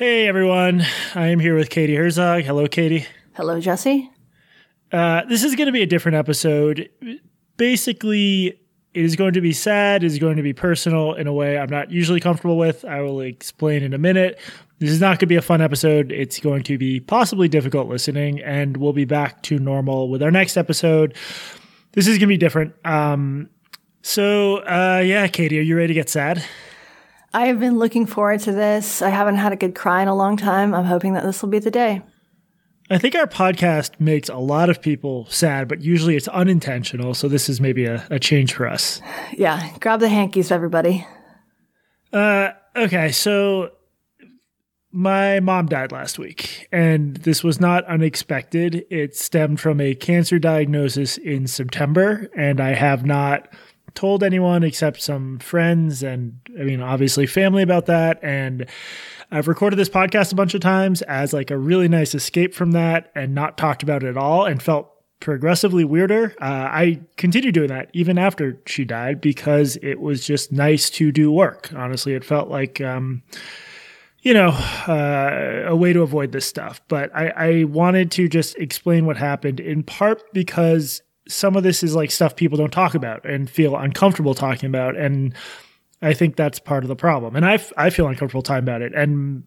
Hey everyone, I am here with Katie Herzog. Hello, Katie. Hello, Jesse. Uh, this is going to be a different episode. Basically, it is going to be sad. It is going to be personal in a way I'm not usually comfortable with. I will explain in a minute. This is not going to be a fun episode. It's going to be possibly difficult listening, and we'll be back to normal with our next episode. This is going to be different. Um, so, uh, yeah, Katie, are you ready to get sad? I have been looking forward to this. I haven't had a good cry in a long time. I'm hoping that this will be the day. I think our podcast makes a lot of people sad, but usually it's unintentional. So this is maybe a, a change for us. Yeah, grab the hankies, everybody. Uh, okay, so my mom died last week, and this was not unexpected. It stemmed from a cancer diagnosis in September, and I have not told anyone except some friends and I mean obviously family about that and I've recorded this podcast a bunch of times as like a really nice escape from that and not talked about it at all and felt progressively weirder. Uh, I continued doing that even after she died because it was just nice to do work. Honestly, it felt like, um, you know, uh, a way to avoid this stuff. But I, I wanted to just explain what happened in part because some of this is like stuff people don't talk about and feel uncomfortable talking about and I think that's part of the problem. And I, I feel uncomfortable talking about it. And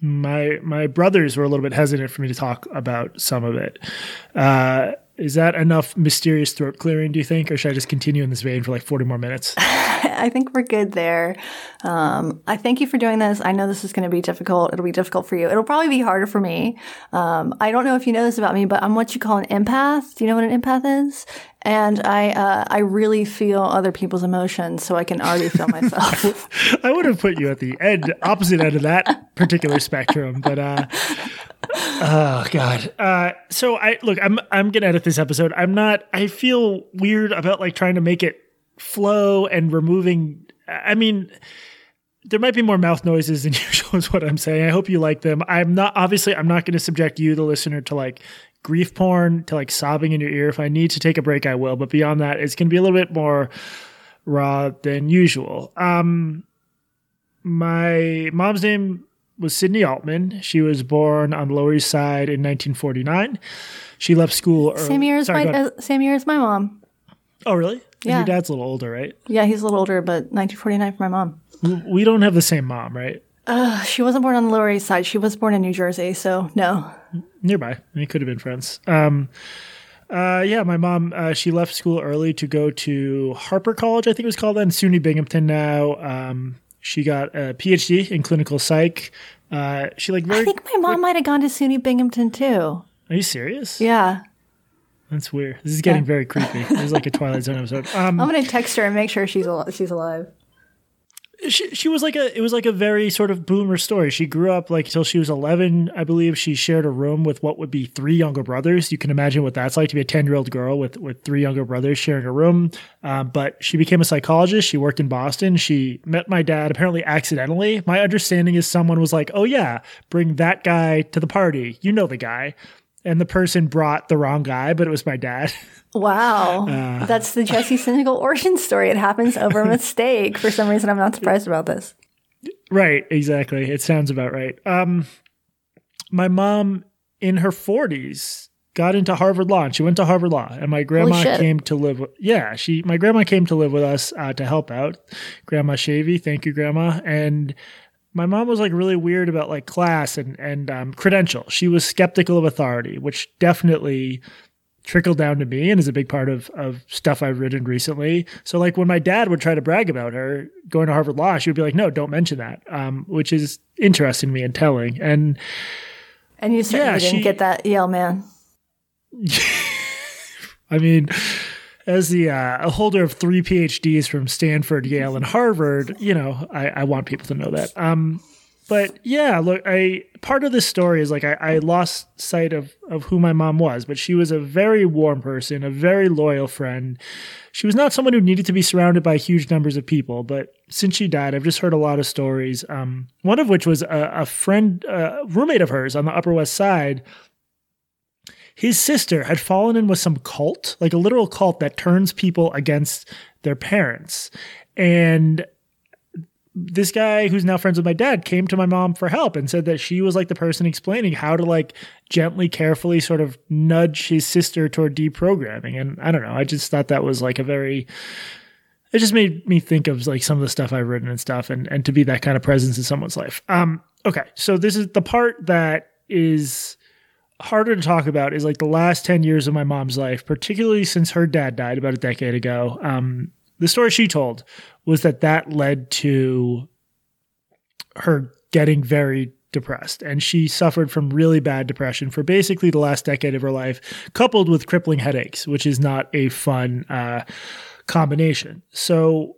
my my brothers were a little bit hesitant for me to talk about some of it. Uh, is that enough mysterious throat clearing, do you think? Or should I just continue in this vein for like 40 more minutes? I think we're good there. Um, I thank you for doing this. I know this is going to be difficult. It'll be difficult for you. It'll probably be harder for me. Um, I don't know if you know this about me, but I'm what you call an empath. Do you know what an empath is? And I, uh, I really feel other people's emotions, so I can already feel myself. I would have put you at the end, opposite end of that particular spectrum, but uh, oh god. Uh, so I look, I'm I'm gonna edit this episode. I'm not. I feel weird about like trying to make it flow and removing. I mean, there might be more mouth noises than usual. Is what I'm saying. I hope you like them. I'm not obviously. I'm not going to subject you, the listener, to like grief porn, to like sobbing in your ear. If I need to take a break, I will. But beyond that, it's going to be a little bit more raw than usual. Um, my mom's name was Sydney Altman. She was born on the Lower East Side in 1949. She left school early. Same year as Sorry, my uh, same year as my mom. Oh, really? Yeah. your dad's a little older, right? Yeah, he's a little older, but 1949 for my mom. We don't have the same mom, right? Uh, she wasn't born on the Lower East Side. She was born in New Jersey, so no. Nearby. We could have been friends. Um, uh, yeah, my mom, uh, she left school early to go to Harpur College, I think it was called then, SUNY Binghamton now. Um, she got a PhD in clinical psych. Uh, she like very. I think my mom might have gone to SUNY Binghamton too. Are you serious? Yeah. That's weird. This is getting yeah. very creepy. This is like a Twilight Zone episode. Um, I'm gonna text her and make sure she's al- she's alive she, she was like a it was like a very sort of boomer story. She grew up like until she was 11, I believe. She shared a room with what would be three younger brothers. You can imagine what that's like to be a 10 year old girl with with three younger brothers sharing a room. Um, but she became a psychologist. She worked in Boston. She met my dad apparently accidentally. My understanding is someone was like, "Oh yeah, bring that guy to the party. You know the guy." And the person brought the wrong guy, but it was my dad. Wow. Uh, That's the Jesse Cynical origin story. It happens over a mistake. For some reason, I'm not surprised about this. Right, exactly. It sounds about right. Um, my mom, in her 40s, got into Harvard Law, and she went to Harvard Law. And my grandma came to live. With, yeah, she. My grandma came to live with us uh, to help out. Grandma Shavy, thank you, Grandma. And my mom was like really weird about like class and and um, credential. She was skeptical of authority, which definitely trickled down to me and is a big part of, of stuff I've written recently. So like when my dad would try to brag about her going to Harvard Law, she would be like, no, don't mention that. Um, which is interesting to me and telling. And, and you certainly yeah, didn't she, get that Yale man. I mean, as the uh, holder of three PhDs from Stanford, Yale, and Harvard, you know, I, I want people to know that. Um, but yeah, look, I part of this story is like I, I, lost sight of of who my mom was, but she was a very warm person, a very loyal friend. She was not someone who needed to be surrounded by huge numbers of people, but since she died, I've just heard a lot of stories. Um, one of which was a, a friend, a roommate of hers on the Upper West Side. His sister had fallen in with some cult, like a literal cult that turns people against their parents, and this guy who's now friends with my dad came to my mom for help and said that she was like the person explaining how to like gently, carefully sort of nudge his sister toward deprogramming. And I don't know, I just thought that was like a very, it just made me think of like some of the stuff I've written and stuff and, and to be that kind of presence in someone's life. Um, okay. So this is the part that is harder to talk about is like the last 10 years of my mom's life, particularly since her dad died about a decade ago. Um, the story she told was that that led to her getting very depressed and she suffered from really bad depression for basically the last decade of her life coupled with crippling headaches which is not a fun uh, combination so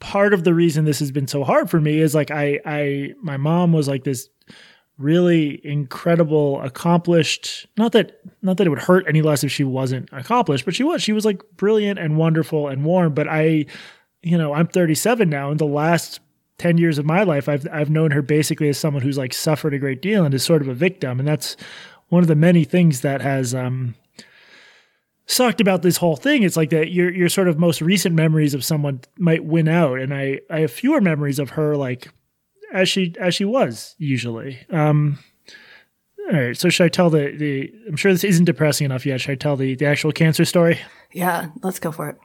part of the reason this has been so hard for me is like i i my mom was like this really incredible accomplished not that not that it would hurt any less if she wasn't accomplished but she was she was like brilliant and wonderful and warm but i you know i'm 37 now and the last 10 years of my life i've i've known her basically as someone who's like suffered a great deal and is sort of a victim and that's one of the many things that has um sucked about this whole thing. It's like that your your sort of most recent memories of someone might win out and i i have fewer memories of her like as she as she was usually. Um, all right, so should I tell the the? I'm sure this isn't depressing enough yet. Should I tell the the actual cancer story? Yeah, let's go for it.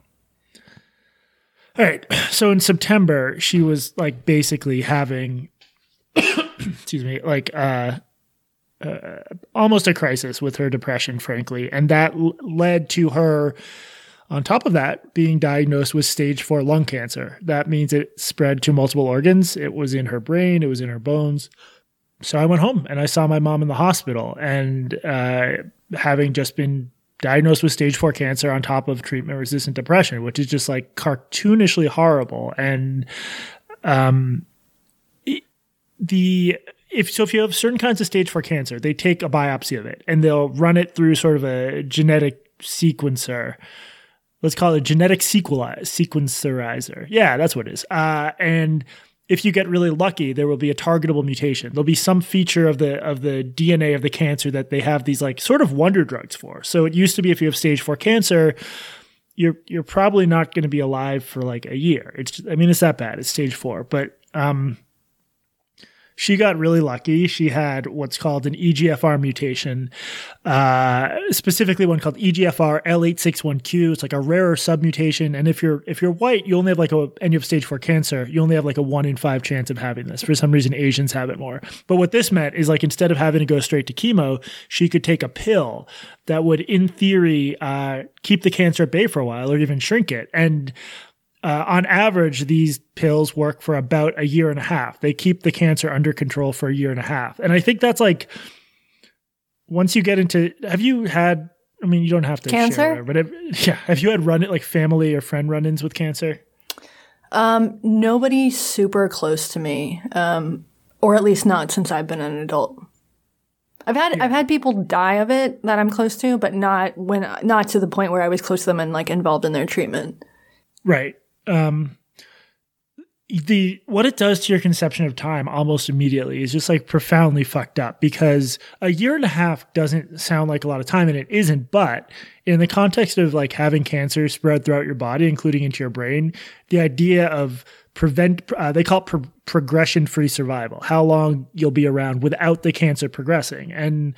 All right, so in September, she was like basically having, excuse me, like uh, uh, almost a crisis with her depression, frankly, and that l- led to her on top of that, being diagnosed with stage four lung cancer. That means it spread to multiple organs. It was in her brain, it was in her bones. So I went home and I saw my mom in the hospital. And uh, having just been diagnosed with stage four cancer on top of treatment resistant depression, which is just like cartoonishly horrible. And um, the if so if you have certain kinds of stage four cancer, they take a biopsy of it and they'll run it through sort of a genetic sequencer let's call it genetic sequelize, sequencerizer. Yeah, that's what it is. Uh, and if you get really lucky, there will be a targetable mutation. There'll be some feature of the of the DNA of the cancer that they have these like sort of wonder drugs for. So it used to be if you have stage four cancer, you're you're probably not going to be alive for like a year. It's I mean it's that bad. It's stage four, but um, she got really lucky. She had what's called an EGFR mutation, uh, specifically one called EGFR L861Q. It's like a rarer submutation. And if you're if you're white, you only have like a and you have stage four cancer, you only have like a one in five chance of having this. For some reason, Asians have it more. But what this meant is like instead of having to go straight to chemo, she could take a pill that would, in theory, uh, keep the cancer at bay for a while or even shrink it. And uh, on average, these pills work for about a year and a half. They keep the cancer under control for a year and a half. And I think that's like, once you get into, have you had, I mean, you don't have to cancer, share, but have, yeah, have you had run it like family or friend run ins with cancer? Um, nobody super close to me, um, or at least not since I've been an adult. I've had yeah. I've had people die of it that I'm close to, but not when not to the point where I was close to them and like involved in their treatment. Right um, the what it does to your conception of time almost immediately is just like profoundly fucked up because a year and a half doesn't sound like a lot of time and it isn't but in the context of like having cancer spread throughout your body including into your brain the idea of prevent uh, they call it pro- progression free survival how long you'll be around without the cancer progressing. And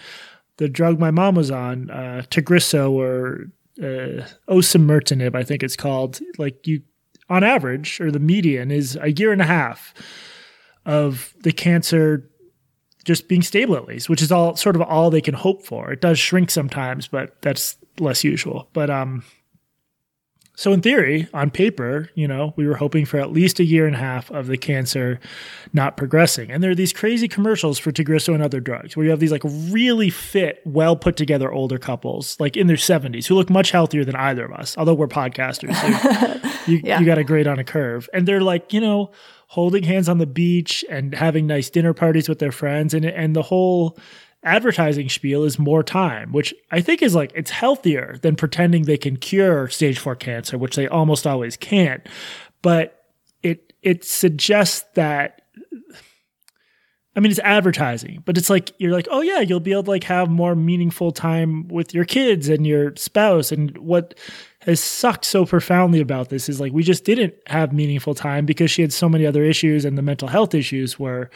the drug my mom was on uh, Tagrisso or uh, osimertinib I think it's called like you on average, or the median, is a year and a half of the cancer just being stable at least, which is all sort of all they can hope for. It does shrink sometimes, but that's less usual. But um, so, in theory, on paper, you know, we were hoping for at least a year and a half of the cancer not progressing. And there are these crazy commercials for Tagrisso and other drugs where you have these like really fit, well put together older couples, like in their 70s, who look much healthier than either of us, although we're podcasters. So you, yeah. you got a grade on a curve. And they're like, you know, holding hands on the beach and having nice dinner parties with their friends. And, and the whole advertising spiel is more time, which I think is like it's healthier than pretending they can cure stage four cancer, which they almost always can't. But it it suggests that I mean it's advertising, but it's like you're like, oh yeah, you'll be able to like have more meaningful time with your kids and your spouse and what has sucked so profoundly about this is like we just didn't have meaningful time because she had so many other issues and the mental health issues were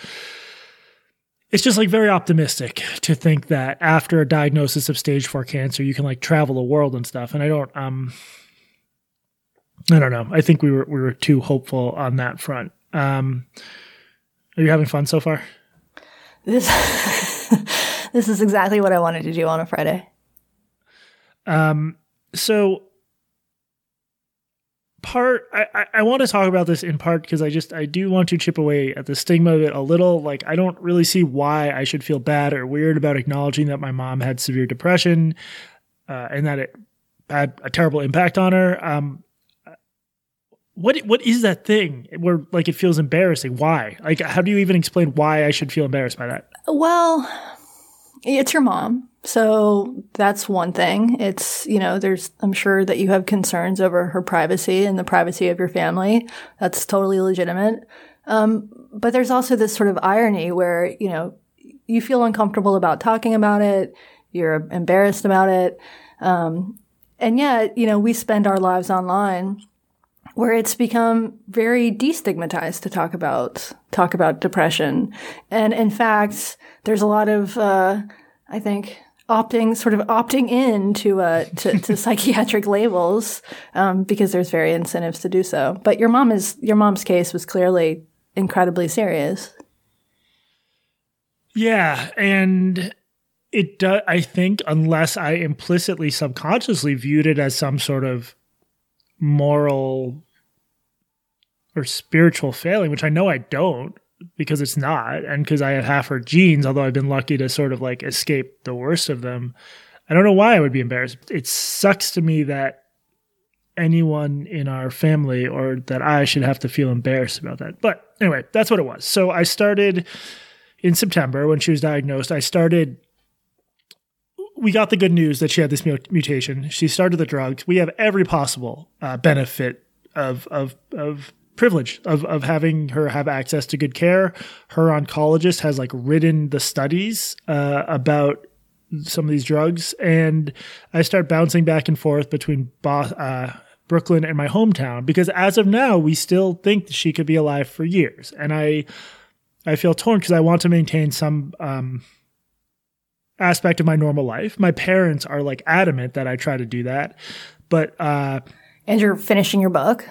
it's just like very optimistic to think that after a diagnosis of stage 4 cancer you can like travel the world and stuff and I don't um I don't know. I think we were we were too hopeful on that front. Um are you having fun so far? This this is exactly what I wanted to do on a Friday. Um so part I, I want to talk about this in part because I just I do want to chip away at the stigma of it a little. Like I don't really see why I should feel bad or weird about acknowledging that my mom had severe depression uh, and that it had a terrible impact on her. Um, what what is that thing where like it feels embarrassing? Why? Like how do you even explain why I should feel embarrassed by that? Well, it's your mom. So that's one thing. It's, you know, there's, I'm sure that you have concerns over her privacy and the privacy of your family. That's totally legitimate. Um, but there's also this sort of irony where, you know, you feel uncomfortable about talking about it. You're embarrassed about it. Um, and yet, you know, we spend our lives online where it's become very destigmatized to talk about, talk about depression. And in fact, there's a lot of, uh, I think, opting sort of opting in to uh to, to psychiatric labels um, because there's very incentives to do so. But your mom is your mom's case was clearly incredibly serious. Yeah, and it does. I think unless I implicitly, subconsciously viewed it as some sort of moral or spiritual failing, which I know I don't because it's not, and because I have half her genes, although I've been lucky to sort of like escape the worst of them. I don't know why I would be embarrassed. It sucks to me that anyone in our family or that I should have to feel embarrassed about that. But anyway, that's what it was. So I started in September when she was diagnosed. I started we got the good news that she had this mutation. She started the drugs. We have every possible uh, benefit of of of privilege of, of having her have access to good care. Her oncologist has like written the studies uh, about some of these drugs, and I start bouncing back and forth between Bo- uh, Brooklyn and my hometown because as of now, we still think she could be alive for years, and I I feel torn because I want to maintain some. Um, aspect of my normal life. My parents are like adamant that I try to do that. But uh and you're finishing your book?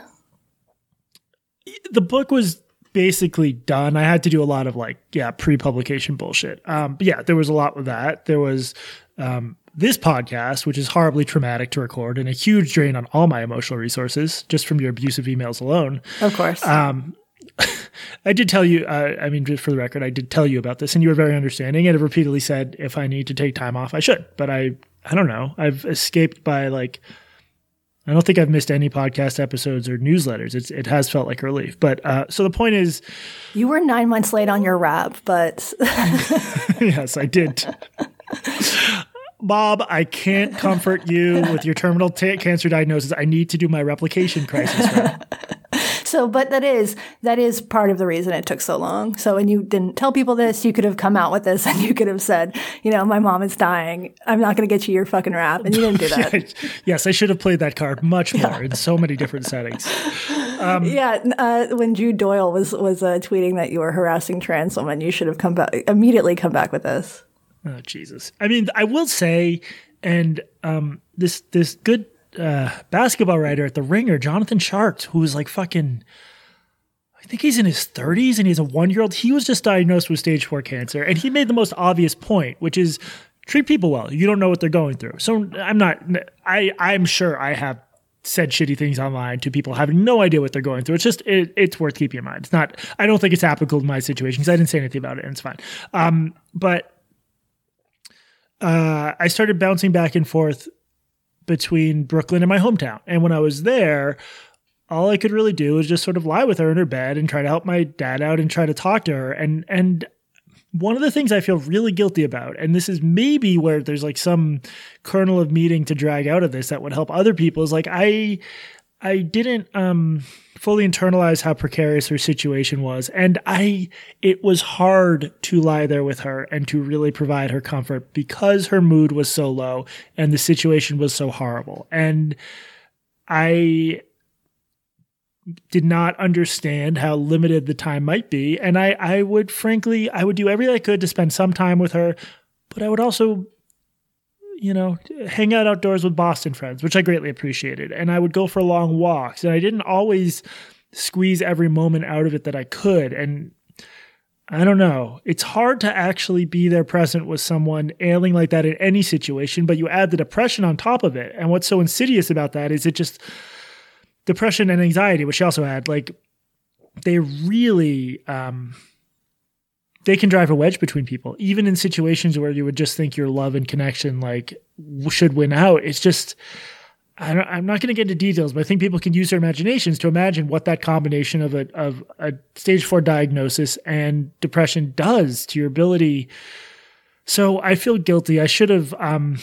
The book was basically done. I had to do a lot of like, yeah, pre-publication bullshit. Um, but yeah, there was a lot with that. There was um, this podcast, which is horribly traumatic to record and a huge drain on all my emotional resources just from your abusive emails alone. Of course. Um, I did tell you, uh, I mean, just for the record, I did tell you about this and you were very understanding and have repeatedly said if I need to take time off, I should. But I, I don't know. I've escaped by like I don't think I've missed any podcast episodes or newsletters. It's, it has felt like a relief. But uh, so the point is, you were nine months late on your wrap, but yes, I did. Bob, I can't comfort you with your terminal t- cancer diagnosis. I need to do my replication crisis. So, but that is that is part of the reason it took so long. So, when you didn't tell people this, you could have come out with this and you could have said, you know, my mom is dying. I'm not going to get you your fucking rap, and you didn't do that. yes, I should have played that card much more yeah. in so many different settings. Um, yeah, uh, when Jude Doyle was was uh, tweeting that you were harassing trans women, you should have come back immediately. Come back with this. Oh Jesus! I mean, I will say, and um, this this good uh, basketball writer at the Ringer, Jonathan Tjarks, who was like fucking. I think he's in his 30s and he's a one year old. He was just diagnosed with stage four cancer, and he made the most obvious point, which is treat people well. You don't know what they're going through. So I'm not. I I'm sure I have said shitty things online to people having no idea what they're going through. It's just it, it's worth keeping in mind. It's not. I don't think it's applicable to my situation because I didn't say anything about it, and it's fine. Um, but uh, I started bouncing back and forth between Brooklyn and my hometown. And when I was there, all I could really do was just sort of lie with her in her bed and try to help my dad out and try to talk to her. And and one of the things I feel really guilty about, and this is maybe where there's like some kernel of meaning to drag out of this that would help other people, is like I I didn't um fully internalize how precarious her situation was. And I, it was hard to lie there with her and to really provide her comfort because her mood was so low and the situation was so horrible. And I did not understand how limited the time might be. And I, I would frankly, I would do everything I could to spend some time with her, but I would also, you know, hang out outdoors with Boston friends, which I greatly appreciated. And I would go for long walks. And I didn't always squeeze every moment out of it that I could. And I don't know. It's hard to actually be there present with someone ailing like that in any situation, but you add the depression on top of it. And what's so insidious about that is it just depression and anxiety, which she also had, like they really um they can drive a wedge between people, even in situations where you would just think your love and connection like should win out. It's just I am not going to get into details, but I think people can use their imaginations to imagine what that combination of a of a stage four diagnosis and depression does to your ability. So I feel guilty. I should have. Um,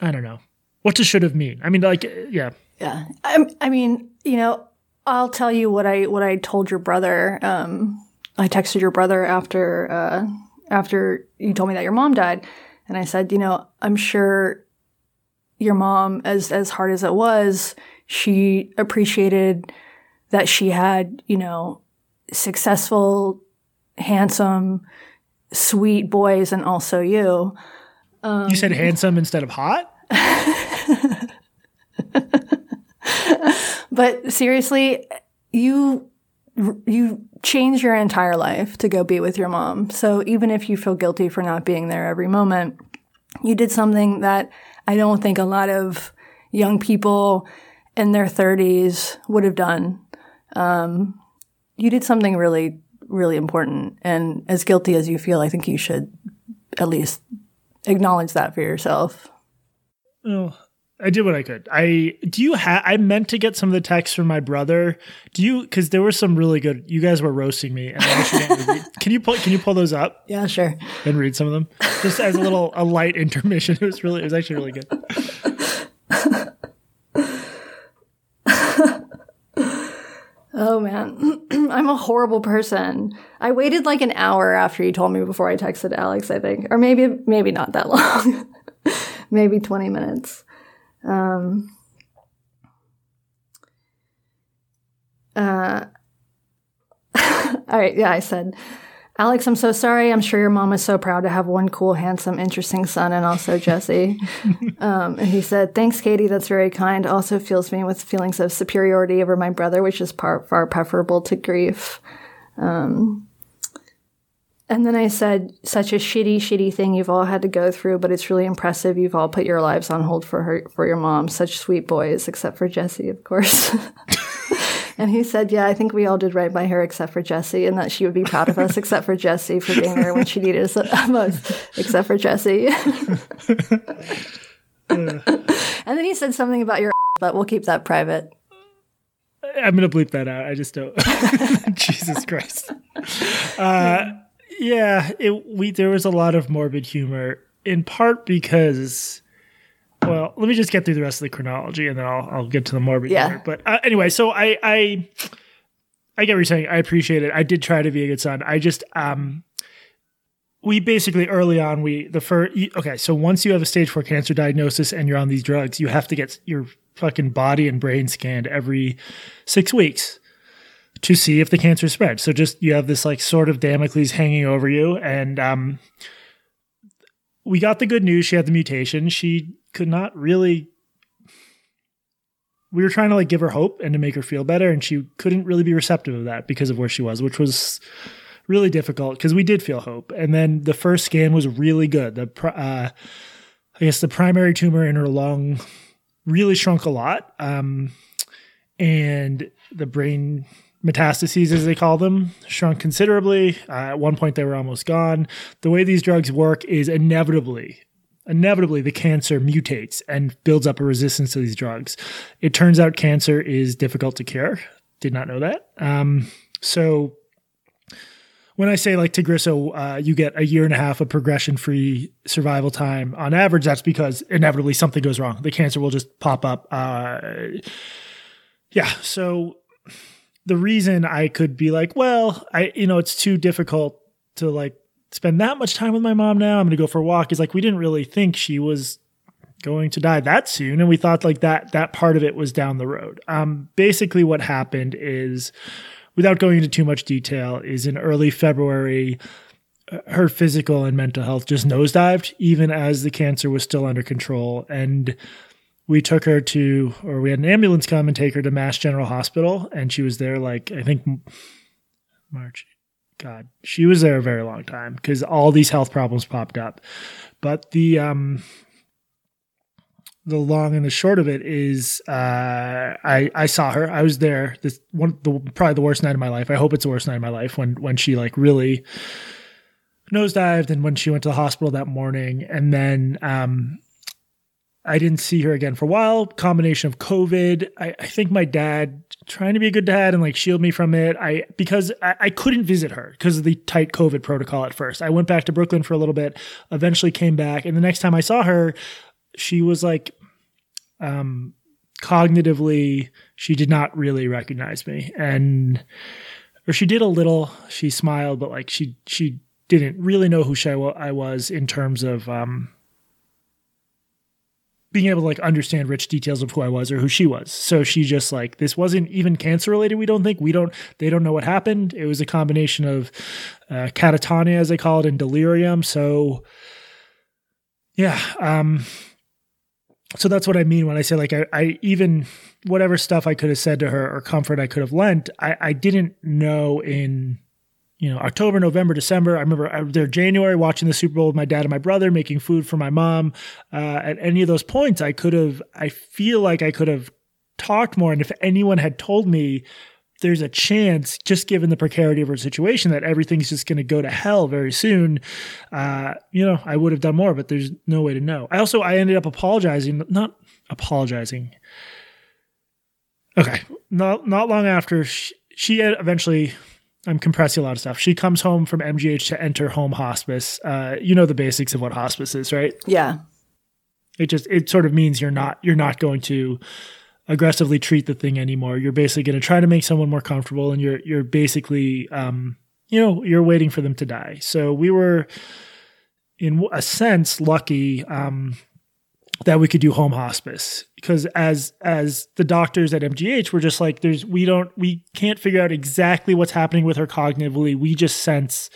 I don't know what does should have mean. I mean, like, yeah, yeah. I, I mean, you know, I'll tell you what I what I told your brother. Um, I texted your brother after uh, after you told me that your mom died, and I said, you know, I'm sure your mom, as as hard as it was, she appreciated that she had, you know, successful, handsome, sweet boys, and also you. Um, you said handsome instead of hot. but seriously, you you change your entire life to go be with your mom. So even if you feel guilty for not being there every moment, you did something that I don't think a lot of young people in their 30s would have done. Um, you did something really, really important. And as guilty as you feel, I think you should at least acknowledge that for yourself. Oh, I did what I could. I do you have I meant to get some of the texts from my brother. Do you because there were some really good you guys were roasting me and I can you pull can you pull those up? Yeah, sure. And read some of them. Just as a little a light intermission. It was really it was actually really good. oh man. I'm a horrible person. I waited like an hour after you told me before I texted Alex, I think. Or maybe maybe not that long. maybe 20 minutes. Um, uh, all right, yeah, I said, Alex, I'm so sorry. I'm sure your mom is so proud to have one cool, handsome, interesting son and also Jesse. um, and he said, Thanks, Katie. That's very kind. Also fills me with feelings of superiority over my brother, which is par- far preferable to grief. Um, and then I said, such a shitty, shitty thing you've all had to go through, but it's really impressive. You've all put your lives on hold for her, for your mom. Such sweet boys, except for Jesse, of course. and he said, yeah, I think we all did right by her, except for Jesse, and that she would be proud of us, except for Jesse for being there when she needed us most, except for Jesse. and then he said something about your, but we'll keep that private. I'm gonna bleep that out. I just don't. Jesus Christ. Uh, yeah, it, we there was a lot of morbid humor in part because well, let me just get through the rest of the chronology and then I'll I'll get to the morbid yeah. humor. But uh, anyway, so I I I get what you're saying. I appreciate it. I did try to be a good son. I just um we basically early on we the first okay so once you have a stage four cancer diagnosis and you're on these drugs you have to get your fucking body and brain scanned every six weeks to see if the cancer spread. So just you have this like sword of Damocles hanging over you. And um, we got the good news. She had the mutation. She could not really. We were trying to like give her hope and to make her feel better, and she couldn't really be receptive of that because of where she was, which was really difficult because we did feel hope. And then the first scan was really good. The uh, I guess the primary tumor in her lung really shrunk a lot, um, and the brain metastases, as they call them, shrunk considerably. Uh, at one point, they were almost gone. The way these drugs work is inevitably, inevitably, the cancer mutates and builds up a resistance to these drugs. It turns out cancer is difficult to cure. Did not know that. Um, so when I say like Tagrisso, uh, you get a year and a half of progression free survival time on average, that's because inevitably something goes wrong. The cancer will just pop up. Uh, yeah. So the reason I could be like, well, I, you know, it's too difficult to like spend that much time with my mom now. I'm going to go for a walk. Is like, we didn't really think she was going to die that soon. And we thought like that that part of it was down the road. Um basically what happened is without going into too much detail is in early february uh, her physical and mental health just nosedived even as the cancer was still under control. And we took her to or we had an ambulance come and take her to mass general hospital and she was there like i think march god she was there a very long time because all these health problems popped up but the um the long and the short of it is uh, I I saw her. I was there. This one the probably the worst night of my life. I hope it's the worst night of my life when when she like really nosedived and when she went to the hospital that morning. And then um, I didn't see her again for a while. Combination of COVID. I, I, think my dad trying to be a good dad and like shield me from it. I because I, I couldn't visit her because of the tight COVID protocol at first. I went back to Brooklyn for a little bit, eventually came back, and the next time I saw her, she was like um, cognitively, she did not really recognize me, and or she did a little. She smiled, but like she she didn't really know who I was in terms of um, being able to like understand rich details of who I was or who she was. So she just like this wasn't even cancer related. We don't think we don't they don't know what happened. It was a combination of uh, catatonia as they call it and delirium. So yeah, um, so that's what I mean when I say like I, I, even whatever stuff I could have said to her or comfort I could have lent, I, I didn't know in you know October, November, December. I remember I, there January watching the Super Bowl with my dad and my brother, making food for my mom. Uh, at any of those points, I could have. I feel like I could have talked more, and if anyone had told me there's a chance, just given the precarity of her situation, that everything's just going to go to hell very soon. Uh, you know, I would have done more, but there's no way to know. I also I ended up apologizing, not apologizing. Okay, not not long after she, she eventually. I'm compressing a lot of stuff. She comes home from MGH to enter home hospice. Uh, you know the basics of what hospice is, right? Yeah. It just it sort of means you're not you're not going to aggressively treat the thing anymore. You're basically going to try to make someone more comfortable, and you're you're basically um, you know you're waiting for them to die. So we were, in a sense, lucky um, that we could do home hospice because as as the doctors at MGH were just like, there's we don't we can't figure out exactly what's happening with her cognitively. We just sense.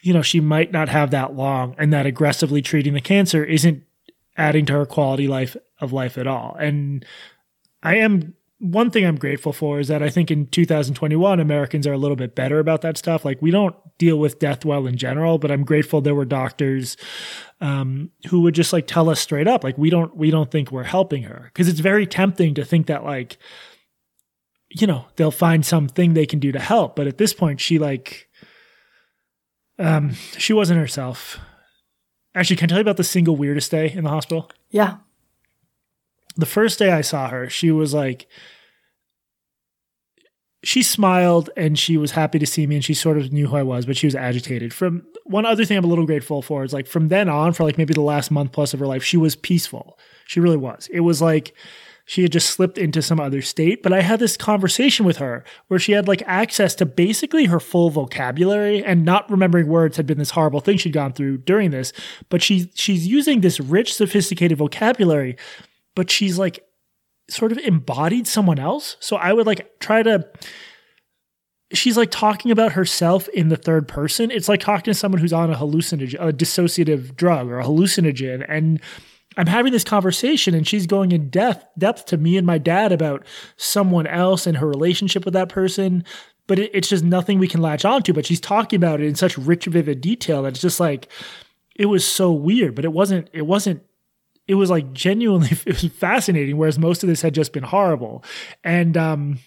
You know, she might not have that long, and that aggressively treating the cancer isn't adding to her quality life of life at all. And I am one thing I'm grateful for is that I think in 2021 Americans are a little bit better about that stuff. Like we don't deal with death well in general, but I'm grateful there were doctors um, who would just like tell us straight up, like we don't we don't think we're helping her because it's very tempting to think that like you know they'll find something they can do to help, but at this point she like um she wasn't herself. Actually, can I tell you about the single weirdest day in the hospital? Yeah the first day I saw her, she was like, she smiled and she was happy to see me and she sort of knew who I was, but she was agitated. From one other thing I'm a little grateful for is like from then on, for like maybe the last month plus of her life, she was peaceful. She really was. It was like she had just slipped into some other state. But I had this conversation with her where she had like access to basically her full vocabulary and not remembering words had been this horrible thing she'd gone through during this. But she she's using this rich, sophisticated vocabulary but she's like sort of embodied someone else. So I would like try to she's like talking about herself in the third person. It's like talking to someone who's on a hallucinogen, a dissociative drug or a hallucinogen. And I'm having this conversation and she's going in depth depth to me and my dad about someone else and her relationship with that person. But it, it's just nothing we can latch onto. But she's talking about it in such rich, vivid detail that it's just like it was so weird. But it wasn't it wasn't it was like genuinely it was fascinating whereas most of this had just been horrible and um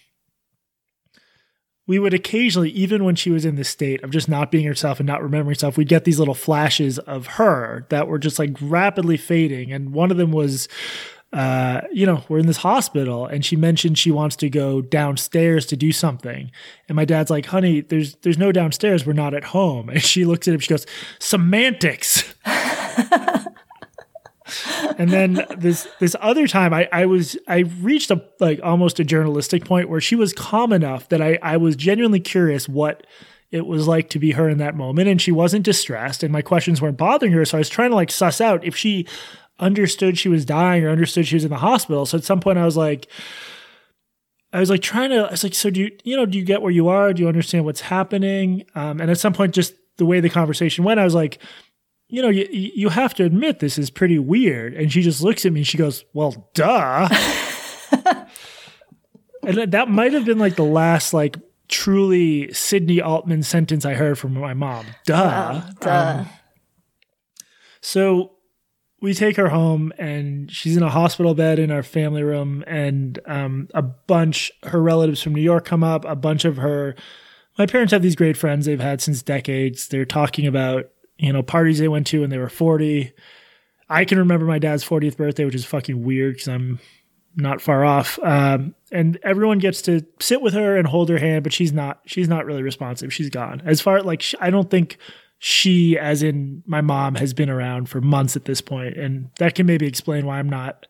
we would occasionally even when she was in this state of just not being herself and not remembering herself we'd get these little flashes of her that were just like rapidly fading and one of them was uh, you know, we're in this hospital and she mentioned she wants to go downstairs to do something. And my dad's like, honey, there's there's no downstairs. We're not at home. And she looks at him, she goes, Semantics. and then this this other time I, I was I reached a like almost a journalistic point where she was calm enough that I, I was genuinely curious what it was like to be her in that moment and she wasn't distressed and my questions weren't bothering her so I was trying to like suss out if she understood she was dying or understood she was in the hospital. So at some point I was like, I was like trying to, I was like, so do you, you know, do you get where you are? Do you understand what's happening? Um, and at some point, just the way the conversation went, I was like, you know, you, you have to admit this is pretty weird. And she just looks at me and she goes, well, duh. and that might have been like the last, like, truly Sydney Altman sentence I heard from my mom. Duh. Wow, duh. Um, so we take her home and she's in a hospital bed in our family room and um, a bunch her relatives from new york come up a bunch of her my parents have these great friends they've had since decades they're talking about you know parties they went to when they were 40 i can remember my dad's 40th birthday which is fucking weird because i'm not far off. Um, and everyone gets to sit with her and hold her hand but she's not she's not really responsive. She's gone. As far like i don't think she, as in my mom, has been around for months at this point, and that can maybe explain why I'm not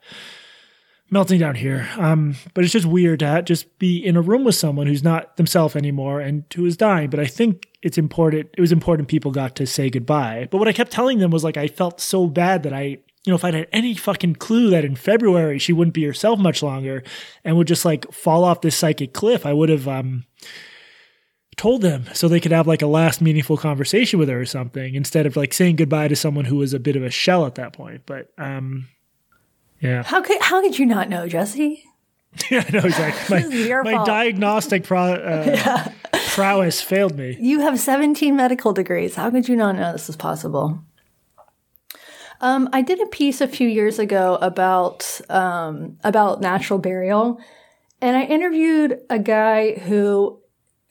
melting down here. Um, but it's just weird to just be in a room with someone who's not themselves anymore and who is dying. But I think it's important. It was important people got to say goodbye. But what I kept telling them was like I felt so bad that I you know, if I'd had any fucking clue that in February she wouldn't be herself much longer and would just like fall off this psychic cliff, I would have um told them so they could have like a last meaningful conversation with her or something instead of like saying goodbye to someone who was a bit of a shell at that point. But um, yeah. How could how could you not know, Jesse? yeah, I know exactly. My, my diagnostic pro, uh, yeah. prowess failed me. You have 17 medical degrees. How could you not know this is possible? Um, I did a piece a few years ago about um, about natural burial, and I interviewed a guy who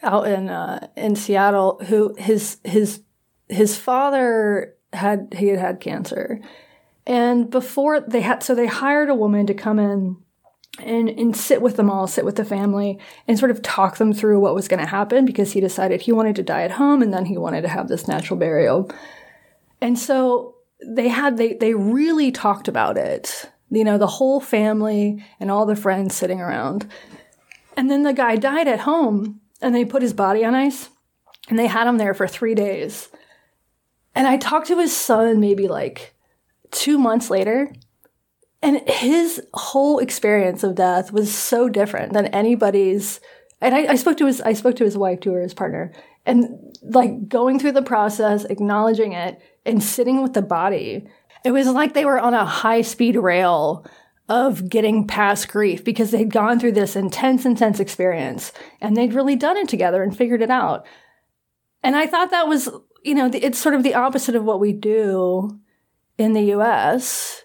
out in uh, in Seattle who his his his father had he had had cancer, and before they had so they hired a woman to come in and and sit with them all, sit with the family, and sort of talk them through what was going to happen because he decided he wanted to die at home and then he wanted to have this natural burial, and so they had they they really talked about it. You know, the whole family and all the friends sitting around. And then the guy died at home and they put his body on ice and they had him there for three days. And I talked to his son maybe like two months later, and his whole experience of death was so different than anybody's. And I, I spoke to his I spoke to his wife too, or his partner, and like going through the process, acknowledging it, and sitting with the body. It was like they were on a high speed rail of getting past grief because they'd gone through this intense, intense experience and they'd really done it together and figured it out. And I thought that was, you know, it's sort of the opposite of what we do in the US.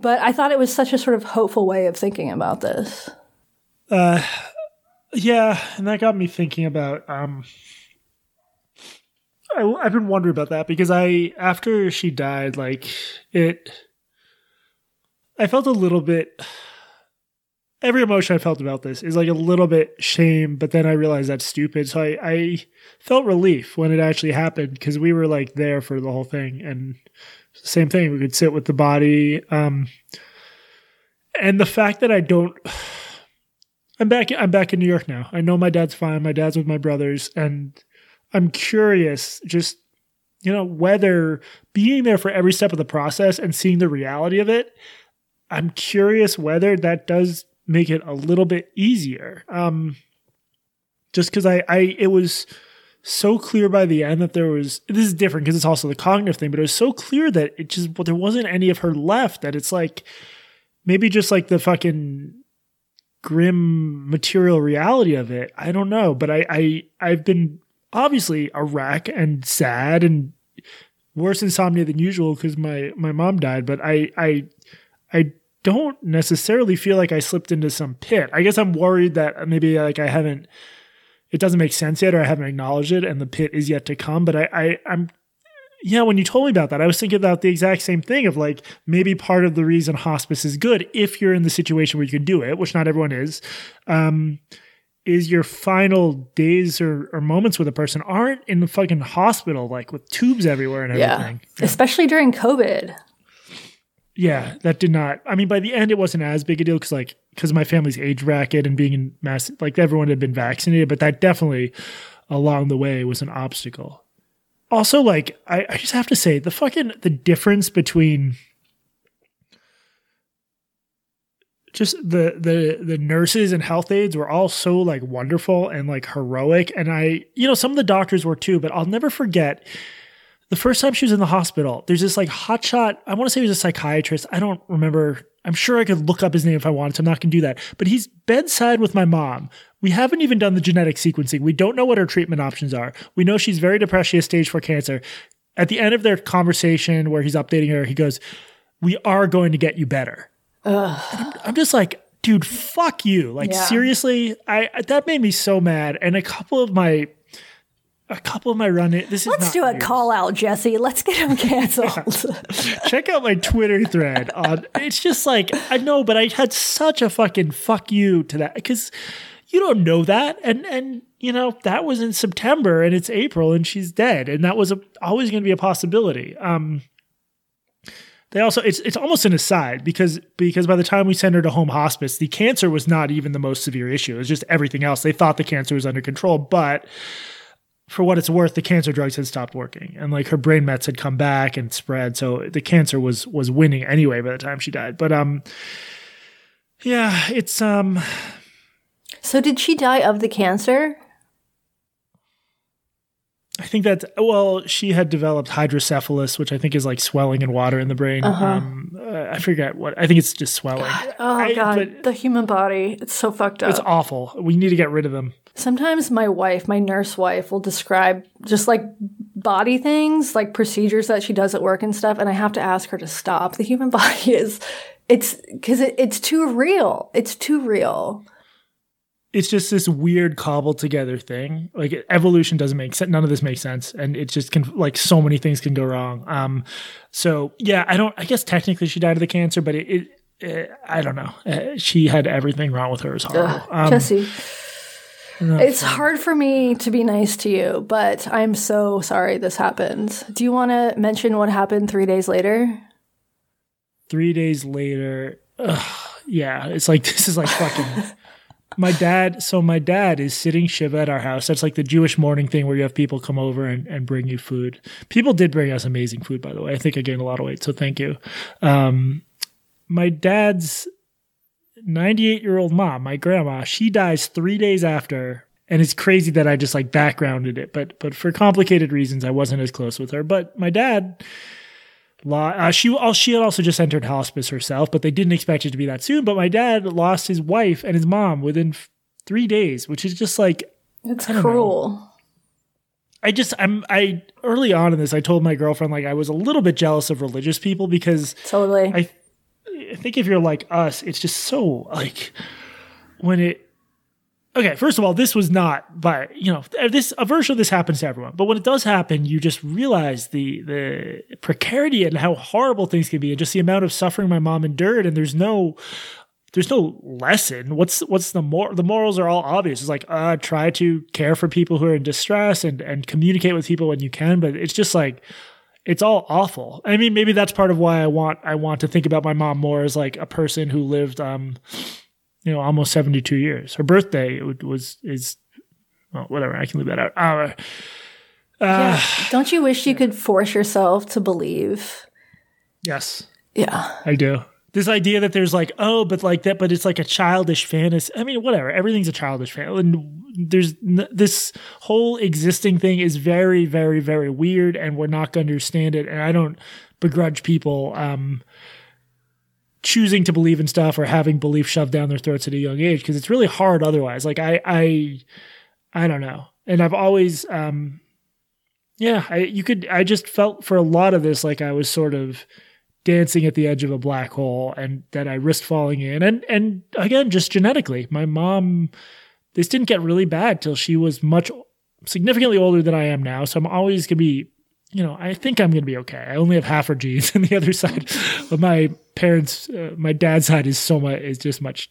But I thought it was such a sort of hopeful way of thinking about this. Uh, yeah, and that got me thinking about. Um, I, I've been wondering about that because I, after she died, like it I felt a little bit. Every emotion I felt about this is like a little bit shame, but then I realized that's stupid. So I, I felt relief when it actually happened because we were like there for the whole thing. And same thing, we could sit with the body. Um, and the fact that I don't. I'm back. I'm back in New York now. I know my dad's fine. My dad's with my brothers, and I'm curious, just you know, whether being there for every step of the process and seeing the reality of it I'm curious whether that does make it a little bit easier. Um, just because I, I, it was so clear by the end that there was. This is different because it's also the cognitive thing, but it was so clear that it just well, there wasn't any of her left. That it's like maybe just like the fucking grim material reality of it. I don't know, but I, I, I've been obviously a wreck and sad and worse insomnia than usual because my my mom died. But I, I, I don't necessarily feel like I slipped into some pit. I guess I'm worried that maybe like I haven't it doesn't make sense yet or I haven't acknowledged it and the pit is yet to come. But I, I I'm yeah, when you told me about that, I was thinking about the exact same thing of like maybe part of the reason hospice is good if you're in the situation where you can do it, which not everyone is, um, is your final days or, or moments with a person aren't in the fucking hospital, like with tubes everywhere and everything. Yeah. yeah. Especially during COVID yeah, that did not. I mean, by the end, it wasn't as big a deal because, like, because my family's age bracket and being in mass, like, everyone had been vaccinated, but that definitely along the way was an obstacle. Also, like, I, I just have to say the fucking the difference between just the the the nurses and health aides were all so like wonderful and like heroic and i you know some of the doctors were too but i'll never forget the first time she was in the hospital there's this like hotshot i want to say he was a psychiatrist i don't remember i'm sure i could look up his name if i wanted to i'm not going to do that but he's bedside with my mom we haven't even done the genetic sequencing we don't know what her treatment options are we know she's very depressed she has stage 4 cancer at the end of their conversation where he's updating her he goes we are going to get you better I'm, I'm just like, dude, fuck you. Like Yeah. seriously, I that made me so mad. And a couple of my a couple of my run this is Let's do a call out, Jesse. Let's get him canceled. Check out my Twitter thread on it's just like I know, but I had such a fucking fuck you to that because you don't know that. And and you know, that was in September and it's April and she's dead. And that was a, always gonna be a possibility. Um they also it's it's almost an aside because because by the time we sent her to home hospice, the cancer was not even the most severe issue. It was just everything else. They thought the cancer was under control, but for what it's worth, the cancer drugs had stopped working, and like her brain mets had come back and spread. So the cancer was was winning anyway by the time she died. But um, yeah, it's um, so, did she die of the cancer? I think that well, she had developed hydrocephalus, which I think is like swelling and water in the brain. Um, uh, I forget what. I think it's just swelling. Oh, I- God. the human body. It's so fucked up. It's awful. We need to get rid of them. Sometimes my wife, my nurse wife, will describe just like body things, like procedures that she does at work and stuff, and I have to ask her to stop. The human body is, it's because it, it's too real. It's too real. it's just this weird cobbled together thing. Like evolution doesn't make sense. None of this makes sense, and it just can like so many things can go wrong. Um, so yeah, I don't. I guess technically she died of the cancer, but it. it uh, I don't know. Uh, she had everything wrong with her. It was horrible. Um, Jesse. It's hard for me to be nice to you, but I'm so sorry this happened. Do you want to mention what happened three days later? three days later, ugh, yeah, it's like this is like fucking. my dad, so my dad is sitting shiva at our house. That's like the Jewish mourning thing where you have people come over and, and bring you food. People did bring us amazing food, by the way. I think I gained a lot of weight, so thank you. Um, my dad's 98 year old mom, my grandma, she dies three days after. And it's crazy that I just like backgrounded it, but but for complicated reasons, I wasn't as close with her. But my dad, uh, she uh, she had also just entered hospice herself, but they didn't expect it to be that soon. But my dad lost his wife and his mom within f- three days, which is just like It's don't know. cruel. I just I'm I early on in this I told my girlfriend like I was a little bit jealous of religious people because Totally. I think if you're like us, it's just so like when it. Okay, first of all, this was not by you know this a version of this happens to everyone, but when it does happen, you just realize the the precarity and how horrible things can be, and just the amount of suffering my mom endured. And there's no there's no lesson. What's what's the more the morals are all obvious. It's like uh try to care for people who are in distress and and communicate with people when you can, but it's just like it's all awful. I mean, maybe that's part of why I want I want to think about my mom more as like a person who lived, um, you know, almost seventy two years. Her birthday was, was is well, whatever. I can leave that out. Uh, yeah. Don't you wish you could force yourself to believe? yes, Yeah. I do. This idea that there's like, oh, but like that, but it's like a childish fantasy. I mean, whatever. Everything's a childish fantasy And there's n- this whole existing thing is very, very, very weird, and we're not going to understand it. And I don't begrudge people um, choosing to believe in stuff or having belief shoved down their throats at a young age because it's really hard otherwise. Like I, I, I don't know. And I've always, um, yeah, I, you could. I just felt for a lot of this like I was sort of dancing at the edge of a black hole and that I risked falling in. And and again, just genetically, my mom this didn't get really bad till she was much significantly older than I am now. So I'm always gonna be, you know, I think I'm gonna be okay. I only have half her genes, and the other side of my parents, uh, my dad's side is so much is just much.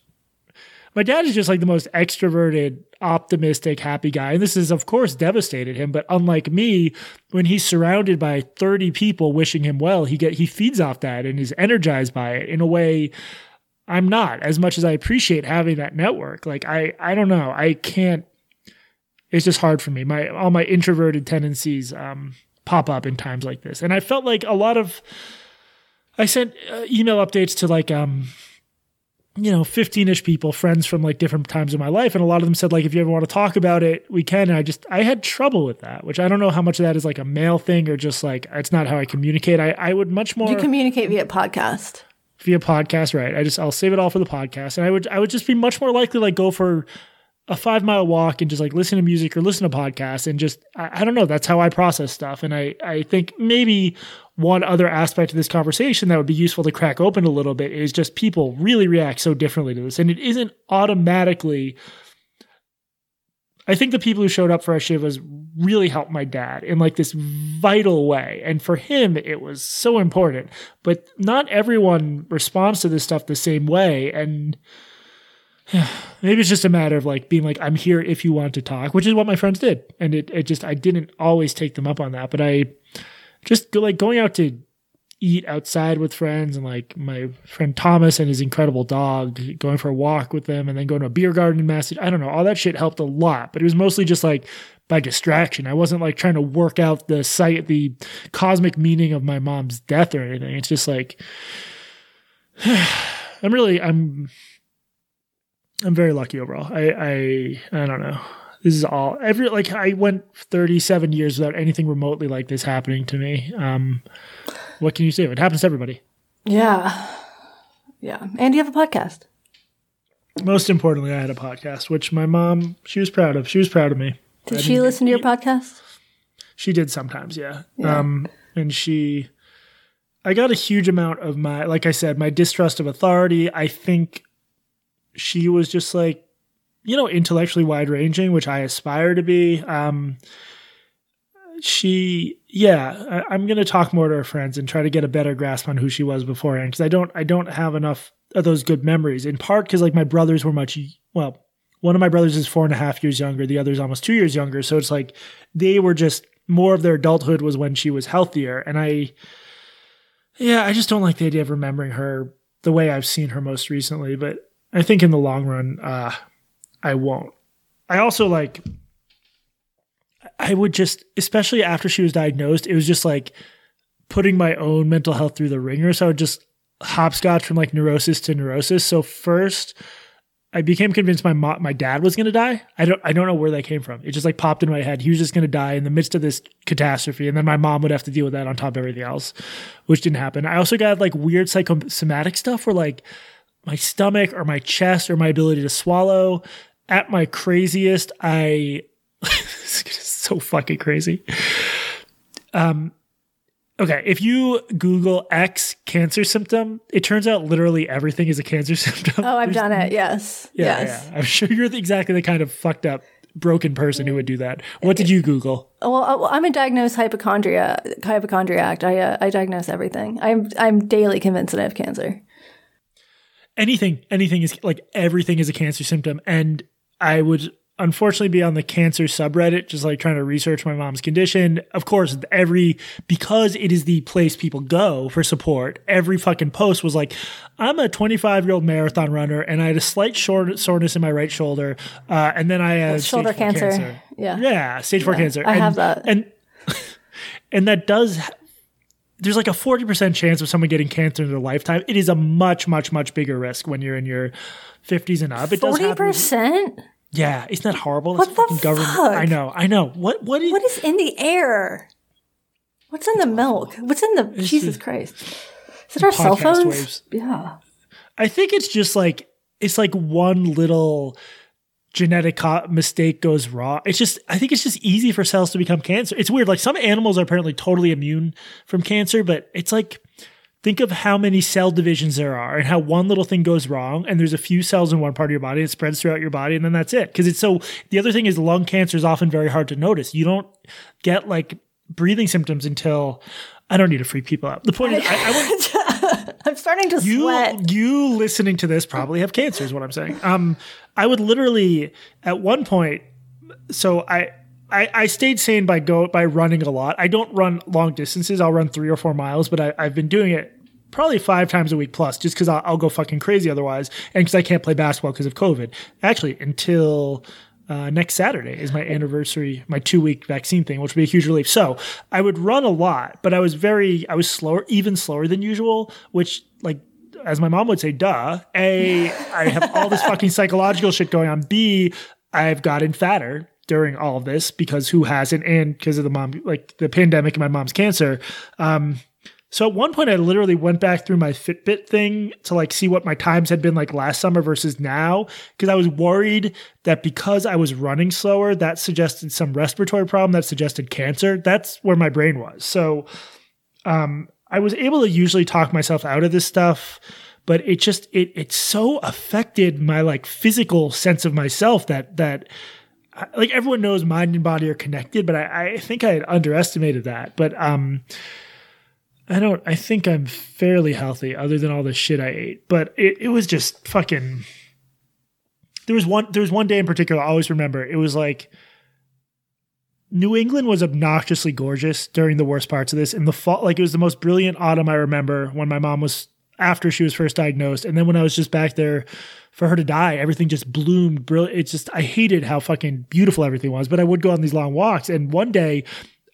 My dad is just like the most extroverted, optimistic, happy guy. And this is, of course, devastated him. But unlike me, when he's surrounded by 30 people wishing him well, he get he feeds off that and is energized by it in a way I'm not, as much as I appreciate having that network. Like I I don't know. I can't it's just hard for me. My all my introverted tendencies um pop up in times like this. And I felt like a lot of I sent uh, email updates to like um you know, 15 ish people, friends from like different times of my life. And a lot of them said, like, if you ever want to talk about it, we can. And I just, I had trouble with that, which I don't know how much of that is like a male thing or just like, it's not how I communicate. I, I would much more You communicate via podcast. via podcast, right? I just, I'll save it all for the podcast. And I would, I would just be much more likely like go for a five mile walk and just like listen to music or listen to podcasts and just, I, I don't know. That's how I process stuff. And I, I think maybe one other aspect of this conversation that would be useful to crack open a little bit is just people really react so differently to this. And it isn't automatically. I think the people who showed up for our Shivas really helped my dad in like this vital way. And for him, it was so important. But not everyone responds to this stuff the same way. And maybe it's just a matter of like being like, I'm here if you want to talk, which is what my friends did. And it, it just, I didn't always take them up on that. But I, just like going out to eat outside with friends and like my friend Thomas and his incredible dog, going for a walk with them and then going to a beer garden in Massachusetts. I don't know. All that shit helped a lot, but it was mostly just like by distraction. I wasn't like trying to work out the site, the cosmic meaning of my mom's death or anything. It's just like, I'm really, I'm, I'm very lucky overall. I, I, I don't know this is all every like I went 37 years without anything remotely like this happening to me. Um, what can you say? It happens to everybody. Yeah, yeah. And you have a podcast. Most importantly, I had a podcast, which my mom she was proud of. She was proud of me. Did she listen to your podcast? She did sometimes, yeah. yeah. Um, and she, I got a huge amount of my, like I said, my distrust of authority. I think she was just like you know, intellectually wide ranging, which I aspire to be. Um, she, yeah, I, am going to talk more to her friends and try to get a better grasp on who she was beforehand because I don't, I don't have enough of those good memories. In part because like my brothers were much, well, one of my brothers is four and a half years younger, the other is almost two years younger. So it's like they were just more of their adulthood was when she was healthier, and I, yeah, I just don't like the idea of remembering her the way I've seen her most recently. But I think in the long run, uh, I won't. I also like I would just especially after she was diagnosed, it was just like putting my own mental health through the wringer. So I would just hopscotch from like neurosis to neurosis. So first I became convinced my mo- my dad was going to die. I don't I don't know where that came from. It just like popped in my head. He was just going to die in the midst of this catastrophe, and then my mom would have to deal with that on top of everything else, which didn't happen. I also got like weird psychosomatic stuff where like my stomach or my chest or my ability to swallow at my craziest, I so fucking crazy. Um, okay, if you Google X cancer symptom, it turns out literally everything is a cancer symptom. Oh, I've There's, done it. Yes. Yeah, yes. yeah. I'm sure you're exactly the kind of fucked up broken person who would do that. What did you Google? Well, I'm a diagnosed hypochondria, hypochondriac. I uh, I diagnose everything. I'm I'm daily convinced that I have cancer. Anything, anything is like everything is a cancer symptom, and I would unfortunately be on the cancer subreddit just like trying to research my mom's condition. Of course every because it is the place people go for support every fucking post was like i'm a 25 year old marathon runner and i had a slight short, soreness in my right shoulder uh, and then i had shoulder cancer. cancer. yeah. Yeah stage four cancer. I and, have that. and and that does there's like a 40% chance of someone getting cancer in their lifetime it is a much much much bigger risk when you're in your 50s and up. It 40%? Yeah, isn't that horrible? What the fuck? government. I know, I know. What what is What is in the air? What's in the milk? What's in the it's Jesus the, Christ? Is it our cell phones? Waves. Yeah. I think it's just like it's like one little genetic mistake goes wrong. It's just I think it's just easy for cells to become cancer. It's weird. Like some animals are apparently totally immune from cancer, but it's like think of how many cell divisions there are and how one little thing goes wrong and there's a few cells in one part of your body it spreads throughout your body and then that's it because it's so the other thing is lung cancer is often very hard to notice you don't get like breathing symptoms until i don't need to freak people out the point is I, I i'm starting to you, sweat you listening to this probably have cancer is what i'm saying um i would literally at one point so i I, I stayed sane by go by running a lot. I don't run long distances. I'll run three or four miles, but I, I've been doing it probably five times a week plus, just because I'll, I'll, go fucking crazy otherwise, and because I can't play basketball because of COVID. Actually, until uh, next Saturday is my anniversary, my two week vaccine thing, which would be a huge relief. So I would run a lot, but I was very, I was slower, even slower than usual, which like as my mom would say, duh. A, I have all this fucking psychological shit going on. B, I've gotten fatter during all of this because who hasn't? And because of the mom, like the pandemic and my mom's cancer. Um, so at one point, I literally went back through my Fitbit thing to like see what my times had been like last summer versus now, because I was worried that because I was running slower, that suggested some respiratory problem that suggested cancer. That's where my brain was. So, um, I was able to usually talk myself out of this stuff, but it just it it so affected my like physical sense of myself that that like everyone knows mind and body are connected, but I, I think I had underestimated that. But um I don't I think I'm fairly healthy other than all the shit I ate. But it, it was just fucking there was one there was one day in particular I always remember. It was like New England was obnoxiously gorgeous during the worst parts of this. In the fall, like it was the most brilliant autumn I remember when my mom was after she was first diagnosed, and then when I was just back there for her to die, everything just bloomed. Brilliant. It's just I hated how fucking beautiful everything was, but I would go on these long walks, and one day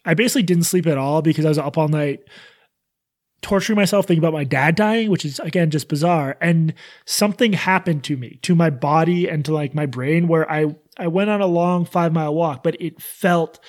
I basically didn't sleep at all because I was up all night torturing myself thinking about my dad dying, which is again just bizarre. And something happened to me, to my body and to like my brain where I I went on a long five mile walk, but it felt,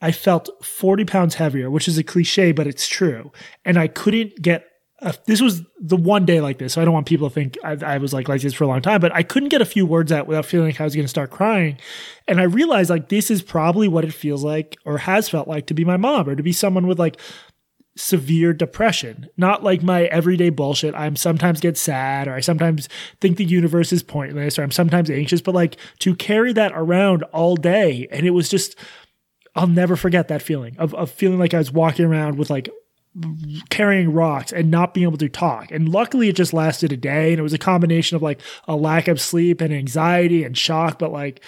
I felt 40 pounds heavier, which is a cliche, but it's true. And I couldn't get, a, this was the one day like this. So I don't want people to think I, I was like like this for a long time, but I couldn't get a few words out without feeling like I was going to start crying. And I realized like this is probably what it feels like or has felt like to be my mom or to be someone with like severe depression, not like my everyday bullshit. I'm sometimes get sad or I sometimes think the universe is pointless or I'm sometimes anxious, but like to carry that around all day. And it was just, I'll never forget that feeling of, of feeling like I was walking around with like carrying rocks and not being able to talk. And luckily it just lasted a day and it was a combination of like a lack of sleep and anxiety and shock, but like,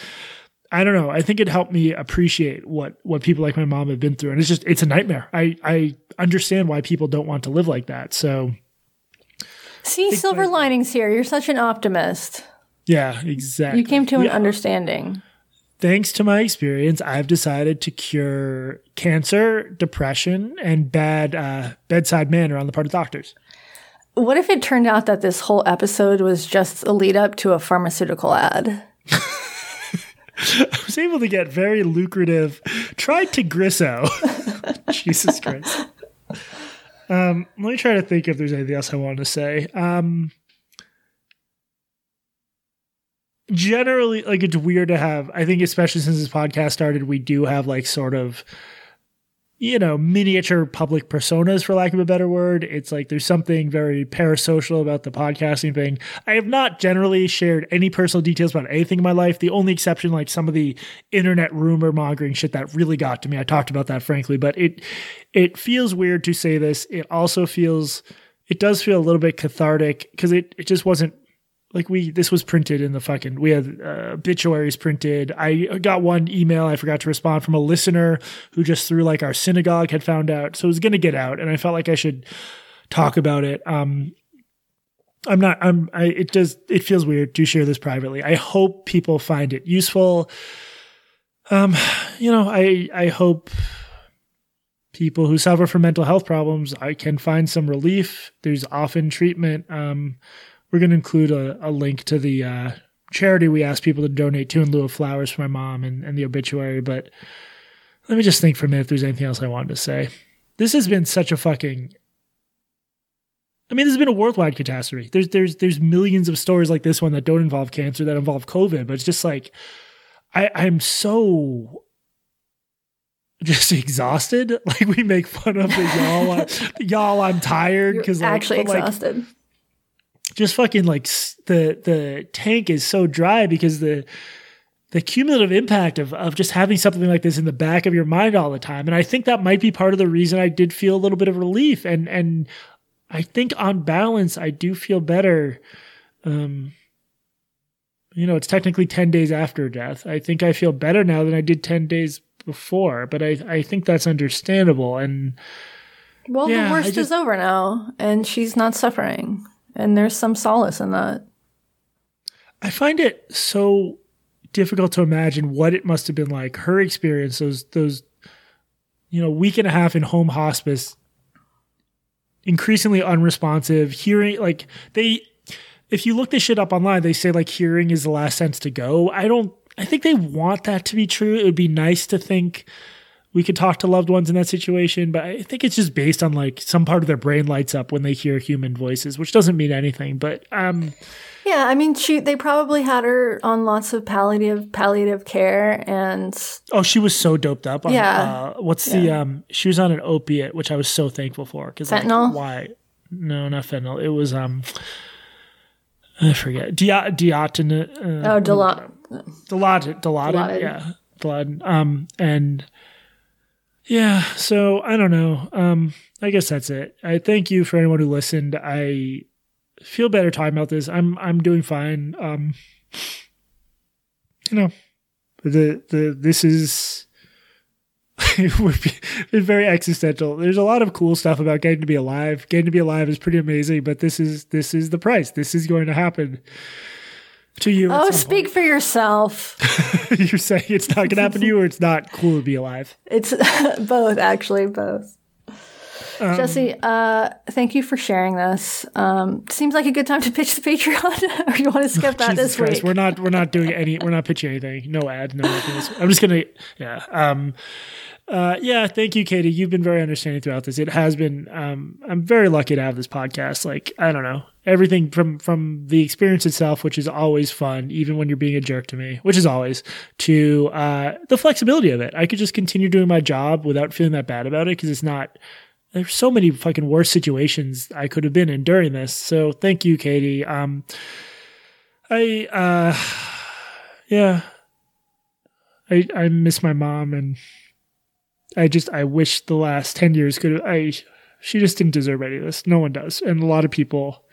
I don't know. I think it helped me appreciate what what people like my mom have been through, and it's just it's a nightmare. I I understand why people don't want to live like that. So, see silver my, linings here. You're such an optimist. Yeah, exactly. You came to an yeah. understanding. Thanks to my experience, I've decided to cure cancer, depression, and bad uh, bedside manner on the part of doctors. What if it turned out that this whole episode was just a lead up to a pharmaceutical ad? I was able to get very lucrative. Tried to Tagrisso. Jesus Christ. Um, let me try to think if there's anything else I want to say. Um, generally, like it's weird to have. I think, especially since this podcast started, we do have like sort of you know, miniature public personas, for lack of a better word. It's like there's something very parasocial about the podcasting thing. I have not generally shared any personal details about anything in my life. The only exception, like some of the internet rumor mongering shit that really got to me. I talked about that frankly, but it it feels weird to say this. It also feels it does feel a little bit cathartic because it, it just wasn't like we this was printed in the fucking we had uh, obituaries printed. I got one email i forgot to respond from a listener who just through like our synagogue had found out. So it was going to get out and i felt like i should talk about it. Um i'm not i'm i it does it feels weird to share this privately. I hope people find it useful. Um you know i i hope people who suffer from mental health problems i can find some relief. There's often treatment. Um we're going to include a, a, link to the uh, charity we asked people to donate to in lieu of flowers for my mom and, and the obituary. But let me just think for a minute if there's anything else I wanted to say. This has been such a fucking. I mean, this has been a worldwide catastrophe. There's there's there's millions of stories like this one that don't involve cancer, that involve COVID, but it's just like I, I'm so just exhausted. Like we make fun of the y'all, y'all. I'm tired because like, actually exhausted. Like, just fucking like the the tank is so dry because the the cumulative impact of of just having something like this in the back of your mind all the time. And i think that might be part of the reason i did feel a little bit of relief. And and i think on balance i do feel better um you know it's technically 10 days after death. I think i feel better now than i did 10 days before but i i think that's understandable. And well yeah, the worst just, is over now and she's not suffering and there's some solace in that. I find it so difficult to imagine what it must have been like her experience those those you know week and a half in home hospice increasingly unresponsive. Hearing like they, if you look this shit up online, they say like hearing is the last sense to go. I don't. I think they want that to be true. It would be nice to think we could talk to loved ones in that situation, but I think it's just based on like some part of their brain lights up when they hear human voices, which doesn't mean anything. But um, yeah, I mean, she they probably had her on lots of palliative palliative care, and oh, she was so doped up. On, Yeah. uh, what's the um? She was on an opiate, which I was so thankful for because Fentanyl? why? No, not fentanyl. It was um. I forget. Dia- Diatin. Uh, oh, Delot. Dilaudid, Dilaudid, Dilaudid. yeah, Dilaudid. Um, and yeah, so I don't know. Um, I guess that's it. I thank you for anyone who listened. I feel better talking about this. I'm I'm doing fine. Um, you know, the the this is. Been very existential. There's a lot of cool stuff about getting to be alive. Getting to be alive is pretty amazing, but this is this is the price. This is going to happen to you. Oh, speak for yourself. You're saying it's not going to happen to you, or it's not cool to be alive. It's both, actually, both. Um, Jesse, uh, thank you for sharing this. Um, seems like a good time to pitch the Patreon, or you want to skip that Jesus this Christ, week? we're not we're not doing any we're not pitching anything. No ad, no nothing. I'm just gonna yeah. Um uh yeah, thank you, Katie. You've been very understanding throughout this. It has been um I'm very lucky to have this podcast. Like, I don't know. Everything from from the experience itself, which is always fun, even when you're being a jerk to me, which is always, to uh the flexibility of it. I could just continue doing my job without feeling that bad about it because it's not there's so many fucking worse situations I could have been in during this. So thank you, Katie. Um, I uh, yeah, I I miss my mom, and I just I wish the last ten years could. I she just didn't deserve any of this. No one does, and a lot of people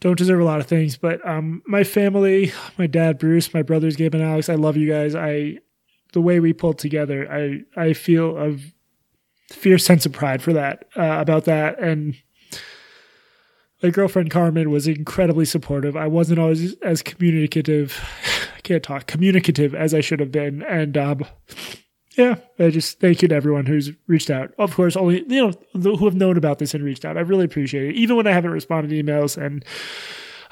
don't deserve a lot of things. But um, my family, my dad, Bruce, my brothers, Gabe and Alex, I love you guys. I the way we pulled together, I I feel a fierce sense of pride for that uh, about that and my girlfriend Carmen was incredibly supportive. I wasn't always as communicative. I can't talk communicative as I should have been. And um, yeah, I just thank you to everyone who's reached out. Of course, only you know who have known about this and reached out. I really appreciate it, even when I haven't responded to emails. And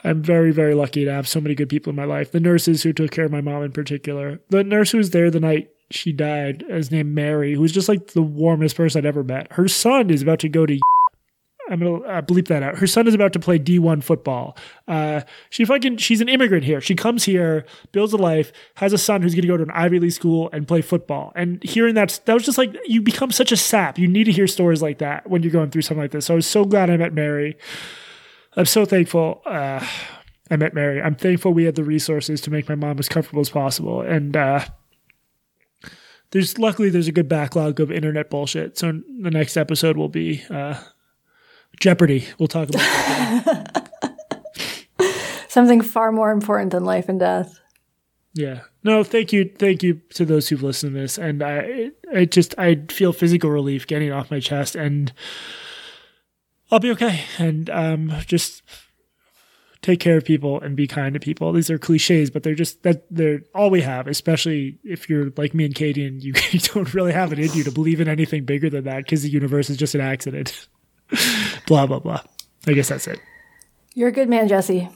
I'm very, very lucky to have so many good people in my life. The nurses who took care of my mom in particular. The nurse who was there the night she died is named Mary, who's just like the warmest person I'd ever met. Her son is about to go to I'm gonna uh, bleep that out. Her son is about to play D1 football. Uh, she fucking she's an immigrant here. She comes here, builds a life, has a son who's gonna go to an Ivy League school and play football. And hearing that, that was just like you become such a sap. You need to hear stories like that when you're going through something like this. So I was so glad I met Mary. I'm so thankful. Uh, I met Mary. I'm thankful we had the resources to make my mom as comfortable as possible. And uh, there's luckily there's a good backlog of internet bullshit. So the next episode will be uh, Jeopardy. We'll talk about that. Something far more important than life and death. yeah. No, thank you, thank you to those who've listened to this, and I, I just I feel physical relief getting it off my chest, and I'll be okay, and um, just take care of people and be kind to people. These are cliches, but they're just that they're all we have, especially if you're like me and Katie, and you, you don't really have it in you to believe in anything bigger than that because the universe is just an accident. blah blah blah. I guess that's it. You're a good man, Jesse.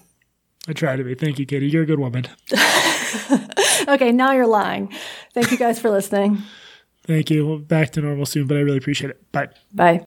I try to be. Thank you, Katie. You're a good woman. Okay, now you're lying. Thank you guys for listening. Thank you. Back to normal soon, but I really appreciate it. Bye. Bye.